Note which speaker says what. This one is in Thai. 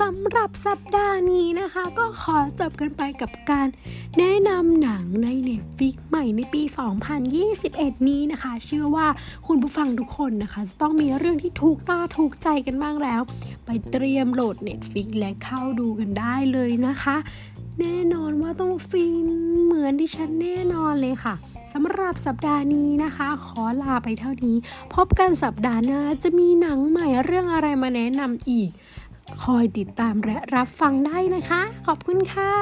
Speaker 1: สำหรับสัปดาห์นี้นะคะ ก็ขอจบกันไปกับการแนะนำหนังใน Netflix ใหม่ในปี 2021 นี้นะคะ เชื่อว่าคุณผู้ฟังทุกคนนะคะจะต้องมีเรื่องที่ถูกตาถูกใจกันบ้างแล้ว ไปเตรียมโหลด Netflix และเข้าดูกันได้เลยนะคะ แน่นอนว่าต้องฟินเหมือนที่ฉันแน่นอนเลยค่ะสำหรับสัปดาห์นี้นะคะ ขอลาไปเท่านี้ พบกันสัปดาห์หน้าจะมีหนังใหม่เรื่องอะไรมาแนะนำอีก คอยติดตามและรับฟังได้นะคะ ขอบคุณค่ะ